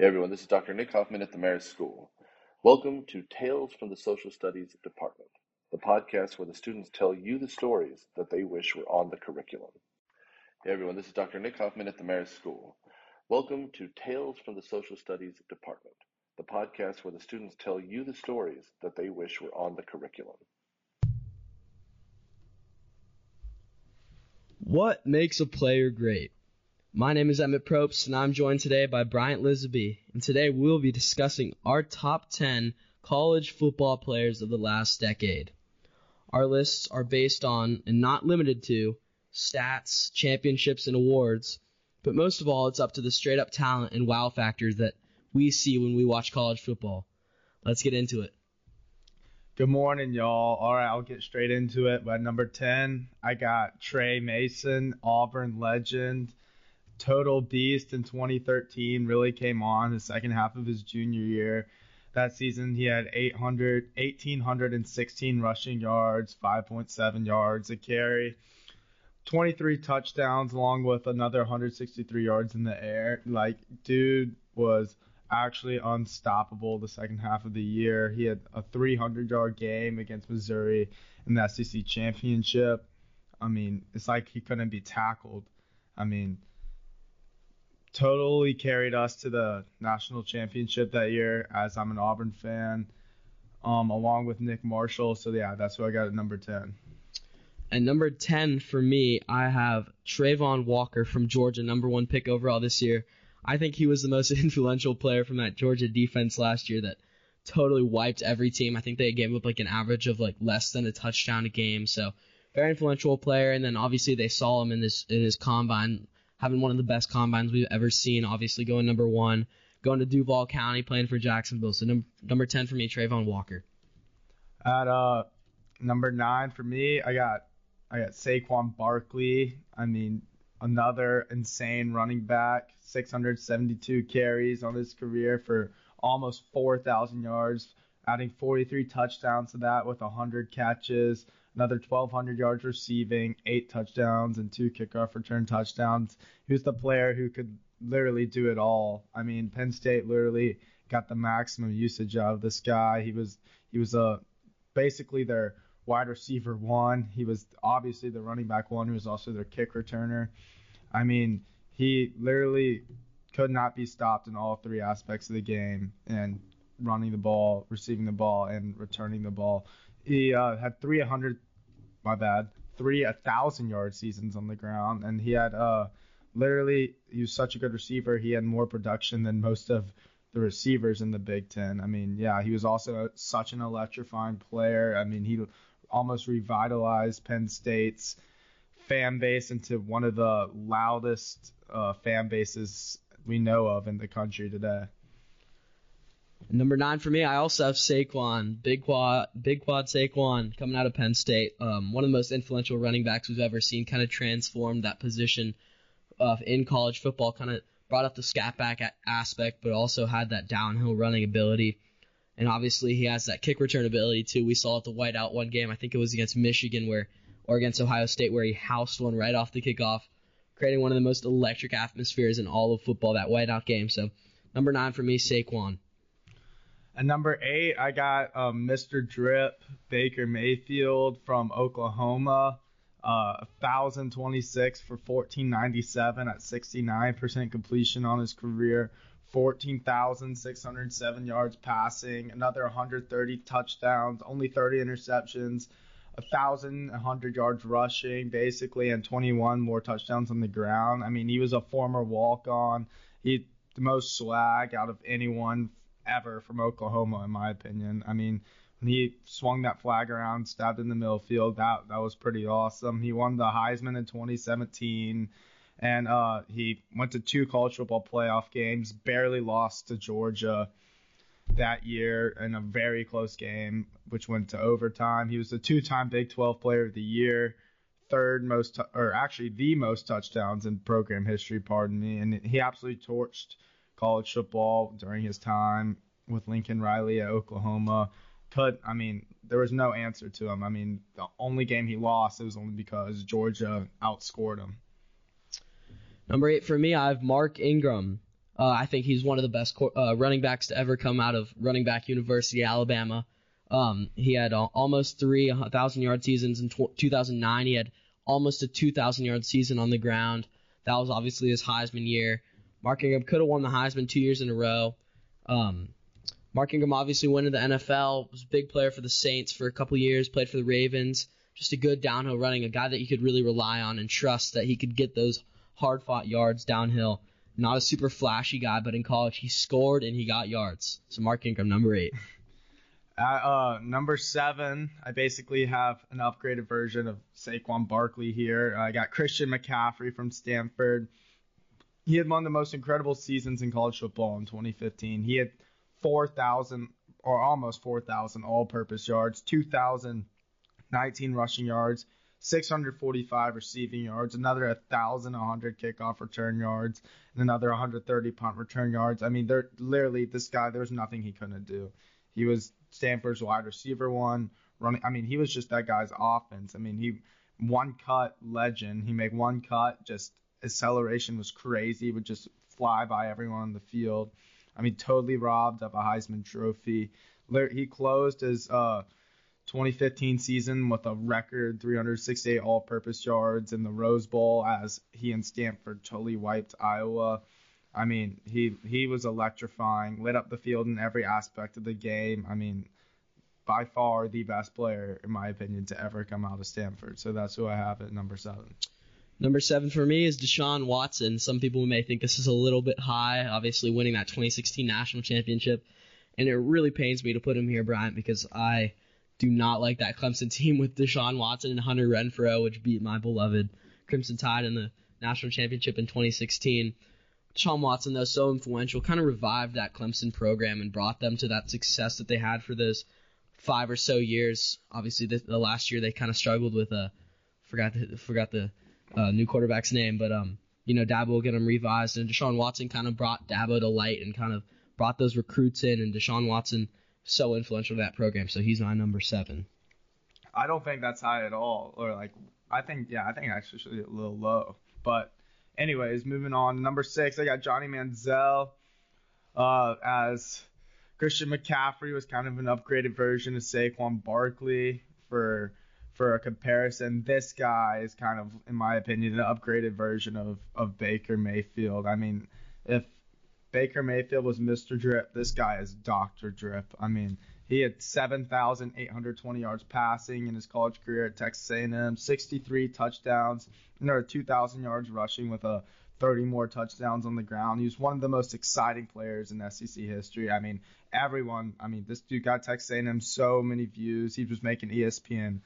Hey everyone, this is Dr. Nick Hoffman at the Marist School. Welcome to Tales from the Social Studies Department, the podcast where the students tell you the stories that they wish were on the curriculum. Hey everyone, this is Dr. Nick Hoffman at the Marist School. Welcome to Tales from the Social Studies Department, the podcast where the students tell you the stories that they wish were on the curriculum. What makes a player great? My name is Emmett Probst, and I'm joined today by Bryant Lisby. And today we'll be discussing our top 10 college football players of the last decade. Our lists are based on, and not limited to, stats, championships, and awards, but most of all, it's up to the straight up talent and wow factors that we see when we watch college football. Let's get into it. Good morning, y'all. All right, I'll get straight into it. By number 10, I got Tre Mason, Auburn legend total beast in 2013. Really came on the second half of his junior year. That season, he had 800, 1,816 rushing yards, 5.7 yards a carry, 23 touchdowns, along with another 163 yards in the air. Like, dude was actually unstoppable the second half of the year. He had a 300 yard game against Missouri in the SEC championship. I mean, it's like he couldn't be tackled. I mean, totally carried us to the national championship that year as I'm an Auburn fan, um, along with Nick Marshall. So yeah, that's who I got at number 10. And number 10 for me, I have Travon Walker from Georgia, number one pick overall this year. I think he was the most influential player from that Georgia defense last year that totally wiped every team. I think they gave up like an average of like less than a touchdown a game. So very influential player. And then obviously they saw him in this in his combine having one of the best combines we've ever seen. Obviously, going number one, going to Duval County, playing for Jacksonville. So num- number ten for me, Travon Walker. At uh, number nine for me, I got I got Saquon Barkley. I mean, another insane running back. 672 carries on his career for almost 4,000 yards, adding 43 touchdowns to that with 100 catches another 1,200 yards receiving, eight touchdowns, and two kickoff return touchdowns. He was the player who could literally do it all. I mean, Penn State literally got the maximum usage out of this guy. He was he was a uh, basically their wide receiver one. He was obviously the running back one. He was also their kick returner. I mean, he literally could not be stopped in all three aspects of the game and running the ball, receiving the ball, and returning the ball. He uh, had 300, my bad, three a thousand yard seasons on the ground, and he had uh, literally he was such a good receiver. He had more production than most of the receivers in the Big Ten. I mean, yeah, he was also a, such an electrifying player. I mean, he almost revitalized Penn State's fan base into one of the loudest uh, fan bases we know of in the country today. Number nine for me, I also have Saquon, big quad, big quad Saquon coming out of Penn State. Um, one of the most influential running backs we've ever seen. Kind of transformed that position uh, in college football. Kind of brought up the scat back aspect, but also had that downhill running ability. And obviously, he has that kick return ability too. We saw at the whiteout one game. I think it was against Michigan, where or against Ohio State, where he housed one right off the kickoff, creating one of the most electric atmospheres in all of football. That whiteout game. So, number nine for me, Saquon. At number eight, I got um, Mr. Drip Baker Mayfield from Oklahoma. Uh, 1,026 for 1497 at 69% completion on his career. 14,607 yards passing, another 130 touchdowns, only 30 interceptions, 1,100 yards rushing, basically, and 21 more touchdowns on the ground. I mean, he was a former walk on. He the most swag out of anyone ever from Oklahoma, in my opinion. I mean, when he swung that flag around, stabbed in the middle field, that that was pretty awesome. He won the Heisman in 2017, and uh, he went to two college football playoff games, barely lost to Georgia that year in a very close game, which went to overtime. He was the two-time Big 12 Player of the Year, third most, or actually the most touchdowns in program history, pardon me, and he absolutely torched college football during his time with Lincoln Riley at Oklahoma. Could I mean there was no answer to him. I mean the only game he lost it was only because Georgia outscored him. Number eight for me, I have Mark Ingram. Uh, I think he's one of the best uh, running backs to ever come out of Running Back University, Alabama. Um, he had uh, almost three thousand yard seasons in tw- 2009. He had almost a 2,000 yard season on the ground. That was obviously his Heisman year. Mark Ingram could have won the Heisman two years in a row. Um, Mark Ingram obviously went to the NFL, was a big player for the Saints for a couple years, played for the Ravens. Just a good downhill running, a guy that you could really rely on and trust that he could get those hard fought yards downhill. Not a super flashy guy, but in college he scored and he got yards. So Mark Ingram, number eight. At uh, number seven, I basically have an upgraded version of Saquon Barkley here. I got Christian McCaffrey from Stanford. He had one of the most incredible seasons in college football in 2015. He had 4,000 or almost 4,000 all-purpose yards, 2,019 rushing yards, 645 receiving yards, another 1,100 kickoff return yards, and another 130 punt return yards. I mean, they're literally this guy. There's nothing he couldn't do. He was Stanford's wide receiver one running. I mean, he was just that guy's offense. I mean, he one cut legend. He made one cut. Just acceleration was crazy. He would just fly by everyone on the field. I mean, totally robbed of a Heisman Trophy. He closed his uh, 2015 season with a record 368 all-purpose yards in the Rose Bowl as he and Stanford totally wiped Iowa. I mean, he he was electrifying, lit up the field in every aspect of the game. I mean, by far the best player, in my opinion, to ever come out of Stanford. So that's who I have at number seven. Number seven for me is Deshaun Watson. Some people may think this is a little bit high, obviously winning that 2016 national championship. And it really pains me to put him here, Bryant, because I do not like that Clemson team with Deshaun Watson and Hunter Renfrow, which beat my beloved Crimson Tide in the national championship in 2016. Deshaun Watson, though, so influential, kind of revived that Clemson program and brought them to that success that they had for those five or so years. Obviously, the, the last year they kind of struggled with a uh, forgot the forgot the uh, new quarterback's name, but um, you know, Dabo will get them revised, and Deshaun Watson kind of brought Dabo to light and kind of brought those recruits in, and Deshaun Watson so influential to that program, so he's my number seven. I don't think that's high at all, or like I think yeah, I think actually a little low, but anyways, moving on. Number six, I got Johnny Manziel uh, as Christian McCaffrey was kind of an upgraded version of Saquon Barkley for for a comparison. This guy is kind of, in my opinion, an upgraded version of of Baker Mayfield. I mean, if Baker Mayfield was Mr. Drip, this guy is Dr. Drip. I mean, he had 7,820 yards passing in his college career at Texas A&M, 63 touchdowns, another 2,000 yards rushing with a 30 more touchdowns on the ground. He was one of the most exciting players in SEC history. I mean, everyone. I mean, this dude got Texas A&M so many views. He was making ESPN.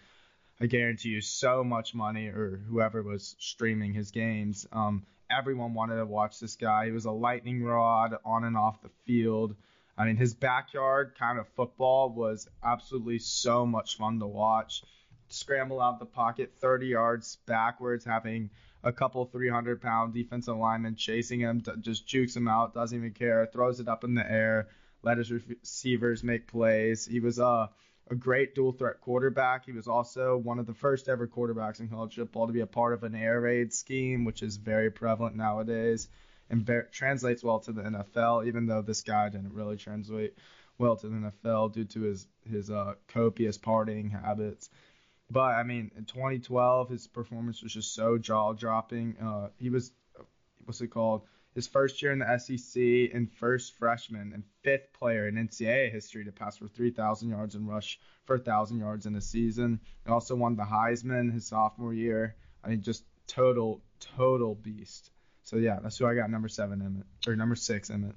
I guarantee you so much money, or whoever was streaming his games. Um, everyone wanted to watch this guy. He was a lightning rod on and off the field. I mean, his backyard kind of football was absolutely so much fun to watch. Scramble out of the pocket 30 yards backwards, having a couple 300 pound defensive linemen chasing him, just jukes him out, doesn't even care, throws it up in the air, let his receivers make plays. He was a, a great dual threat quarterback. He was also one of the first ever quarterbacks in college football to be a part of an air raid scheme, which is very prevalent nowadays and be- translates well to the NFL, even though this guy didn't really translate well to the NFL due to his his uh, copious partying habits. But I mean, in 2012, his performance was just so jaw dropping. Uh, he was what's it called? His first year in the SEC and first freshman and fifth player in NCAA history to pass for 3,000 yards and rush for 1,000 yards in a season. He also won the Heisman his sophomore year. I mean, just total, total beast. So yeah, that's who I got number seven, Emmett, or number six, Emmett.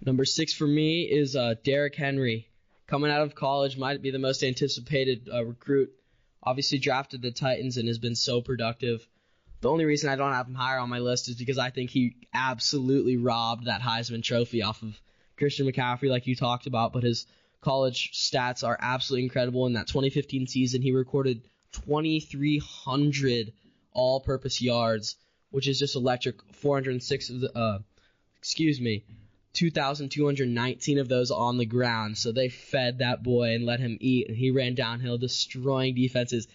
Number six for me is uh, Derrick Henry. Coming out of college, might be the most anticipated uh, recruit. Obviously drafted the Titans and has been so productive. The only reason I don't have him higher on my list is because I think he absolutely robbed that Heisman Trophy off of Christian McCaffrey, like you talked about. But his college stats are absolutely incredible. In that 2015 season, he recorded 2,300 all-purpose yards which is just electric. 406 of the, uh, excuse me, 2,219 of those on the ground. So they fed that boy and let him eat, and he ran downhill, destroying defenses.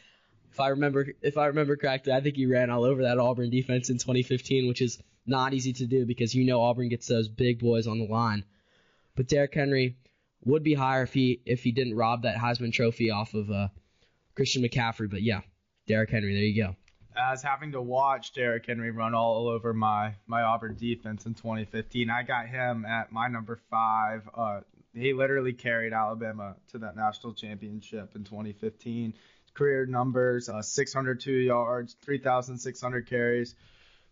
If I remember, if I remember correctly, I think he ran all over that Auburn defense in 2015, which is not easy to do because you know Auburn gets those big boys on the line. But Derrick Henry would be higher if he if he didn't rob that Heisman Trophy off of uh, Christian McCaffrey. But yeah, Derrick Henry, there you go. As having to watch Derrick Henry run all over my my Auburn defense in 2015, I got him at my number five. Uh, he literally carried Alabama to that national championship in 2015. Career numbers: uh, 602 yards, 3,600 carries,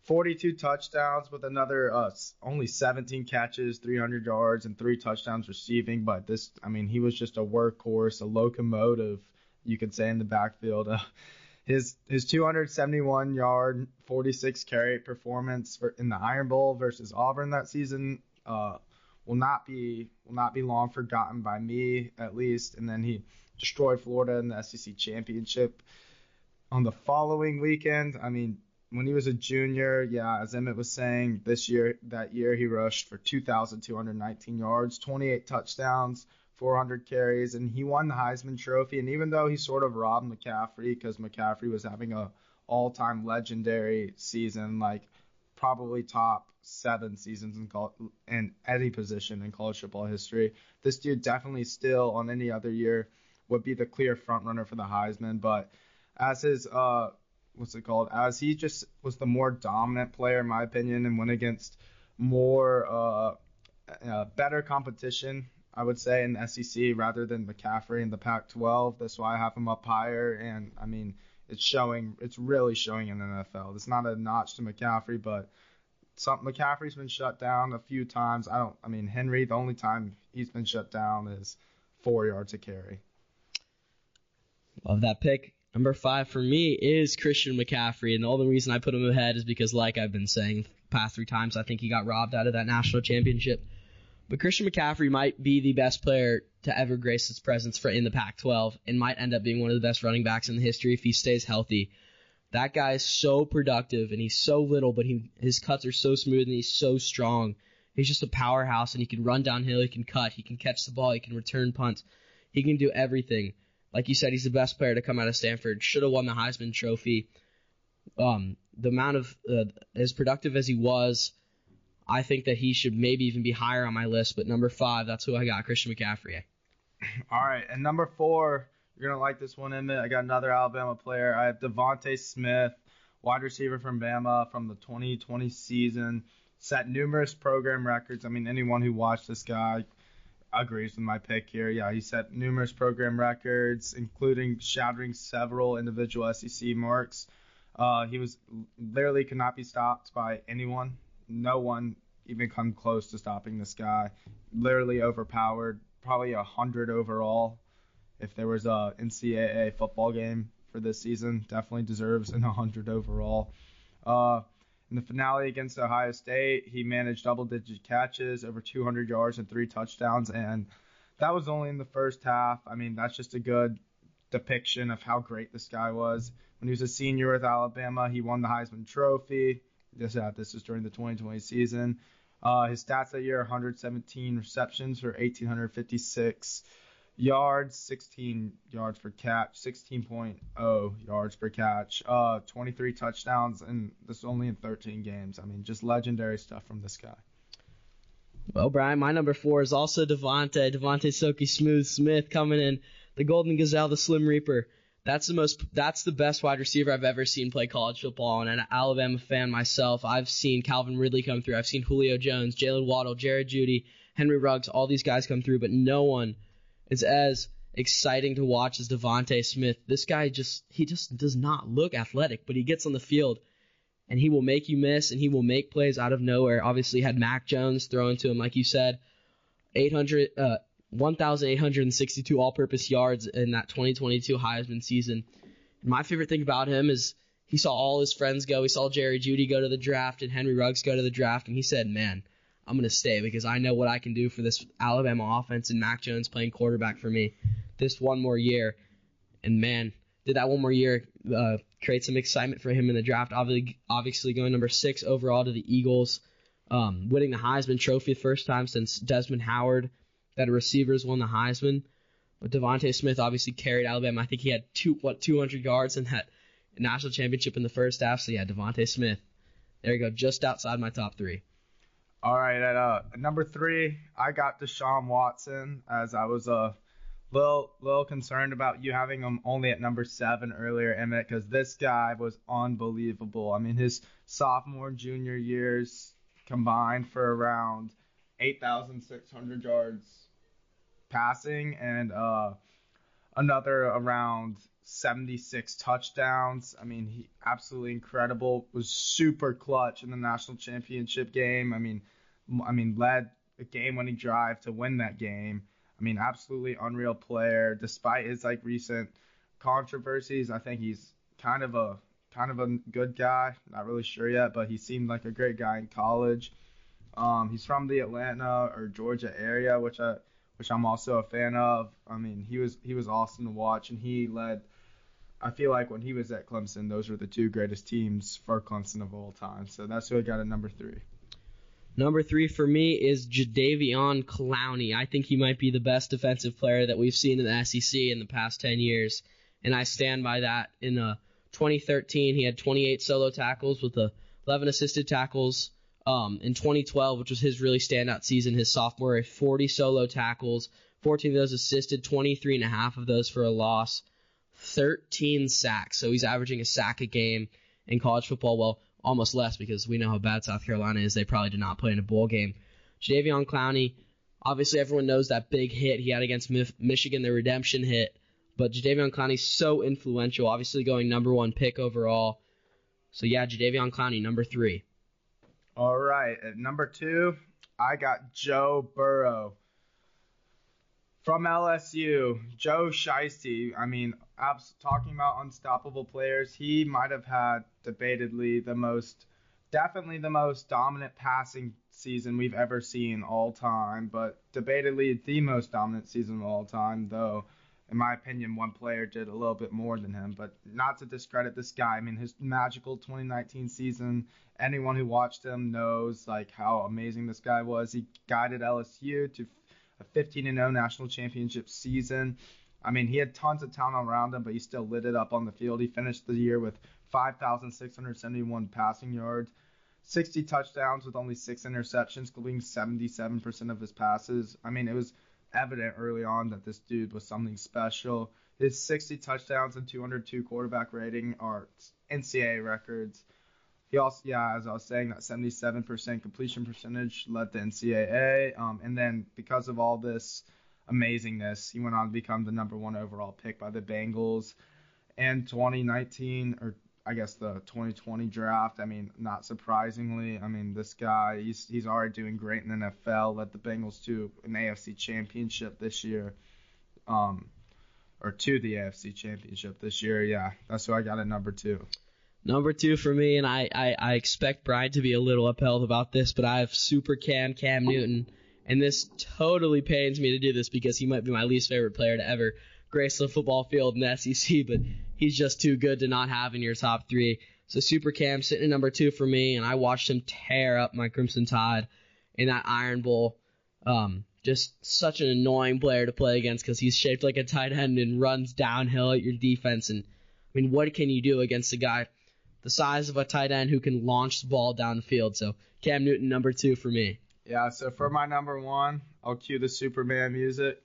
42 touchdowns with another uh, only 17 catches, 300 yards, and three touchdowns receiving. But this, I mean, he was just a workhorse, a locomotive, you could say, in the backfield. Uh, his his 271 yard, 46 carry performance for, in the Iron Bowl versus Auburn that season uh, will not be will not be long forgotten by me at least. And then he destroyed Florida in the SEC championship on the following weekend. I mean, when he was a junior, yeah, as Emmett was saying, this year that year he rushed for 2,219 yards, 28 touchdowns, 400 carries, and he won the Heisman Trophy. And even though he sort of robbed McCaffrey because McCaffrey was having a all-time legendary season, like probably top seven seasons in, col- in any position in college football history, this dude definitely still on any other year would be the clear front runner for the Heisman. But as his uh what's it called? As he just was the more dominant player in my opinion and went against more uh, uh, better competition, I would say in the SEC rather than McCaffrey in the Pac-12. That's why I have him up higher, and I mean it's showing. It's really showing in the NFL. It's not a notch to McCaffrey, but some McCaffrey's been shut down a few times. I don't. I mean Henry. The only time he's been shut down is four yards a carry. Love that pick. Number five for me is Christian McCaffrey, and the only reason I put him ahead is because, like I've been saying past three times, I think he got robbed out of that national championship. But Christian McCaffrey might be the best player to ever grace its presence for in the Pac-12, and might end up being one of the best running backs in the history if he stays healthy. That guy is so productive, and he's so little, but he his cuts are so smooth, and he's so strong. He's just a powerhouse, and he can run downhill, he can cut, he can catch the ball, he can return punts, he can do everything. Like you said, he's the best player to come out of Stanford. Should have won the Heisman Trophy. Um, the amount of uh, as productive as he was, I think that he should maybe even be higher on my list. But number five, that's who I got, Christian McCaffrey. All right, and number four, you're gonna like this one, Emmett. I got another Alabama player. I have DeVonta Smith, wide receiver from Bama from the 2020 season. Set numerous program records. I mean, anyone who watched this guy agrees with my pick here. Yeah, he set numerous program records, including shattering several individual SEC marks. Uh, he was literally could not be stopped by anyone. No one even come close to stopping this guy. Literally overpowered, probably a hundred overall. If there was a NCAA football game for this season, definitely deserves an 100 overall. Uh, in the finale against Ohio State, he managed double digit catches, over 200 yards, and three touchdowns. And that was only in the first half. I mean, that's just a good depiction of how great this guy was. When he was a senior with Alabama, he won the Heisman Trophy. This, uh, this is during the 2020 season. Uh, his stats that year 117 receptions for 1,856 yards, 16 yards per catch, 16.0 yards per catch, uh, 23 touchdowns, and this is only in 13 games. I mean, just legendary stuff from this guy. Well, Brian, my number four is also DeVonta. DeVonta Silky Smooth Smith coming in. The Golden Gazelle, the Slim Reaper. That's the most. That's the best wide receiver I've ever seen play college football. And an Alabama fan myself, I've seen Calvin Ridley come through. I've seen Julio Jones, Jaylen Waddle, Jared Jeudy, Henry Ruggs, all these guys come through, but no one is as exciting to watch as DeVonta Smith. This guy just he just does not look athletic, but he gets on the field and he will make you miss and he will make plays out of nowhere. Obviously had Mac Jones thrown to him like you said, 800 uh 1,862 all-purpose yards in that 2022 Heisman season. My favorite thing about him is he saw all his friends go. He saw Jerry Jeudy go to the draft and Henry Ruggs go to the draft, and he said, "Man, I'm going to stay because I know what I can do for this Alabama offense and Mac Jones playing quarterback for me this one more year. And man, did that one more year uh, create some excitement for him in the draft? Obviously, obviously going number six overall to the Eagles, um, winning the Heisman Trophy the first time since Desmond Howard, that receivers won the Heisman. But DeVonta Smith obviously carried Alabama. I think he had two what 200 yards in that national championship in the first half. So yeah, DeVonta Smith There you go, just outside my top three. All right, at uh, number three, I got Deshaun Watson as I was a uh, little little concerned about you having him only at number seven earlier, Emmett, because this guy was unbelievable. I mean, his sophomore junior years combined for around 8,600 yards passing and uh, another around 76 touchdowns. I mean, he absolutely incredible. Was super clutch in the national championship game. I mean, I mean, led a game-winning drive to win that game. I mean, absolutely unreal player. Despite his like recent controversies, I think he's kind of a kind of a good guy. Not really sure yet, but he seemed like a great guy in college. Um, he's from the Atlanta or Georgia area, which I which I'm also a fan of. I mean, he was he was awesome to watch, and he led I feel like when he was at Clemson, those were the two greatest teams for Clemson of all time. So that's who I got at number three. Number three for me is Jadeveon Clowney. I think he might be the best defensive player that we've seen in the SEC in the past 10 years, and I stand by that. In uh, 2013, he had 28 solo tackles with uh, 11 assisted tackles. Um, in 2012, which was his really standout season, his sophomore, 40 solo tackles, 14 of those assisted, 23 and a half of those for a loss. 13 sacks. So he's averaging a sack a game in college football. Well, almost less because we know how bad South Carolina is. They probably did not play in a bowl game. Jadeveon Clowney, obviously everyone knows that big hit he had against Michigan, the redemption hit. But Jadeveon Clowney's so influential, obviously going number one pick overall. So yeah, Jadeveon Clowney, number three. All right, at number two, I got Joe Burrow. From LSU, Joe Shiesty. I mean, abs- talking about unstoppable players, he might have had debatedly the most, definitely the most dominant passing season we've ever seen all time, but debatedly the most dominant season of all time, though. In my opinion, one player did a little bit more than him, but not to discredit this guy. I mean, his magical 2019 season. Anyone who watched him knows like how amazing this guy was. He guided LSU to a 15 0 national championship season. I mean, he had tons of talent around him, but he still lit it up on the field. He finished the year with 5,671 passing yards, 60 touchdowns with only six interceptions, completing 77% of his passes. I mean, it was evident early on that this dude was something special. His 60 touchdowns and 202 quarterback rating are NCAA records. He also, yeah, as I was saying, that 77% completion percentage led the NCAA. Um, and then because of all this amazingness, he went on to become the number one overall pick by the Bengals. And 2019, or I guess the 2020 draft. I mean, not surprisingly, I mean this guy he's he's already doing great in the NFL. Led the Bengals to an AFC Championship this year, um, or to the AFC Championship this year. Yeah, that's who I got at number two. Number two for me, and I, I, I expect Brian to be a little upheld about this, but I have Super Cam Cam Newton, and this totally pains me to do this because he might be my least favorite player to ever grace the football field in the SEC, but he's just too good to not have in your top three. So Super Cam sitting at number two for me, and I watched him tear up my Crimson Tide in that Iron Bowl. Um, just such an annoying player to play against because he's shaped like a tight end and runs downhill at your defense. And I mean, what can you do against a guy the size of a tight end who can launch the ball down the field. So Cam Newton, number two for me. Yeah, so for my number one, I'll cue the Superman music.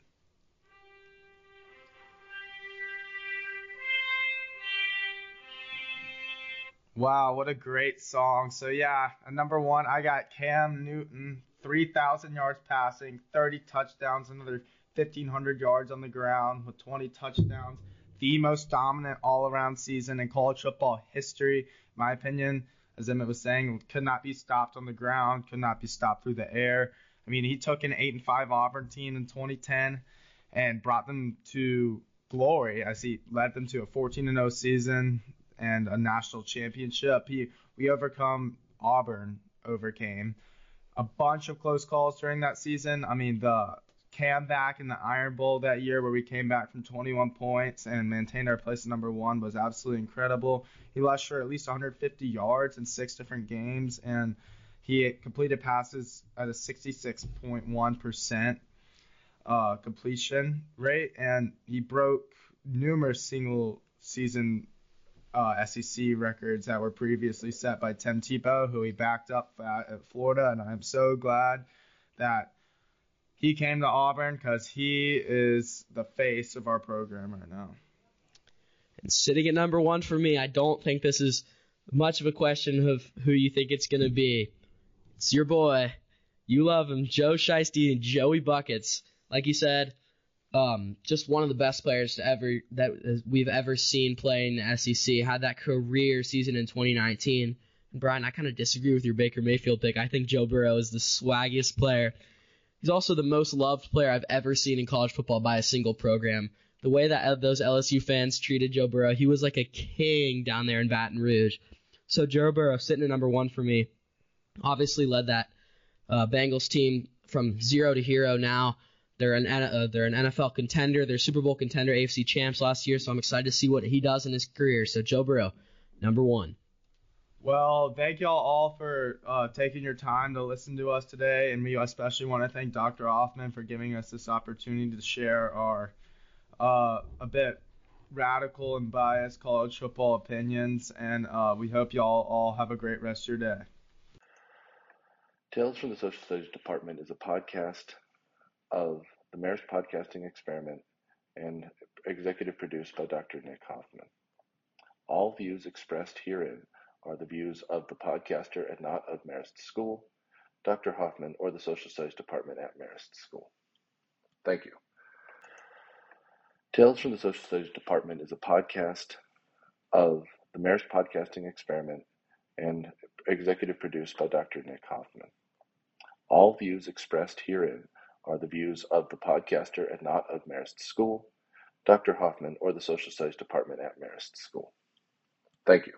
Wow, what a great song. So, yeah, number one, I got Cam Newton, 3,000 yards passing, 30 touchdowns, another 1,500 yards on the ground with 20 touchdowns the most dominant all around season in college football history, in my opinion. As Emmett was saying, could not be stopped on the ground, could not be stopped through the air. I mean, he took an 8 and 5 Auburn team in 2010 and brought them to glory as he led them to a 14 and 0 season and a national championship. He we overcome Auburn overcame a bunch of close calls during that season. I mean, the Cam back in the Iron Bowl that year where we came back from 21 points and maintained our place at number one was absolutely incredible. He rushed for at least 150 yards in six different games, and he completed passes at a 66.1% uh, completion rate, and he broke numerous single season uh, SEC records that were previously set by Tim Tebow, who he backed up at, at Florida, and I'm so glad that he came to Auburn because he is the face of our program right now. And sitting at number one for me, I don't think this is much of a question of who you think it's going to be. It's your boy. You love him, Joe Shiesty and Joey Buckets. Like you said, um, just one of the best players to ever that we've ever seen play in the SEC. Had that career season in 2019. And Brian, I kind of disagree with your Baker Mayfield pick. I think Joe Burrow is the swaggiest player. He's also the most loved player I've ever seen in college football by a single program. The way that those LSU fans treated Joe Burrow, he was like a king down there in Baton Rouge. So Joe Burrow sitting at number one for me. Obviously led that uh, Bengals team from zero to hero now. They're an uh, they're an NFL contender. They're Super Bowl contender, AFC champs last year. So I'm excited to see what he does in his career. So Joe Burrow, number one. Well, thank y'all all for uh, taking your time to listen to us today, and we especially want to thank Dr. Hoffman for giving us this opportunity to share our uh, a bit radical and biased college football opinions. And uh, we hope y'all all have a great rest of your day. Tales from the Social Studies Department is a podcast of the Marist Podcasting Experiment and executive produced by Dr. Nick Hoffman. All views expressed herein are the views of the podcaster and not of Marist School, Dr. Hoffman, or the Social Studies Department at Marist School. Thank you. Tales from the Social Studies Department is a podcast of the Marist Podcasting Experiment and executive produced by Dr. Nick Hoffman. All views expressed herein are the views of the podcaster and not of Marist School, Dr. Hoffman, or the Social Studies Department at Marist School. Thank you.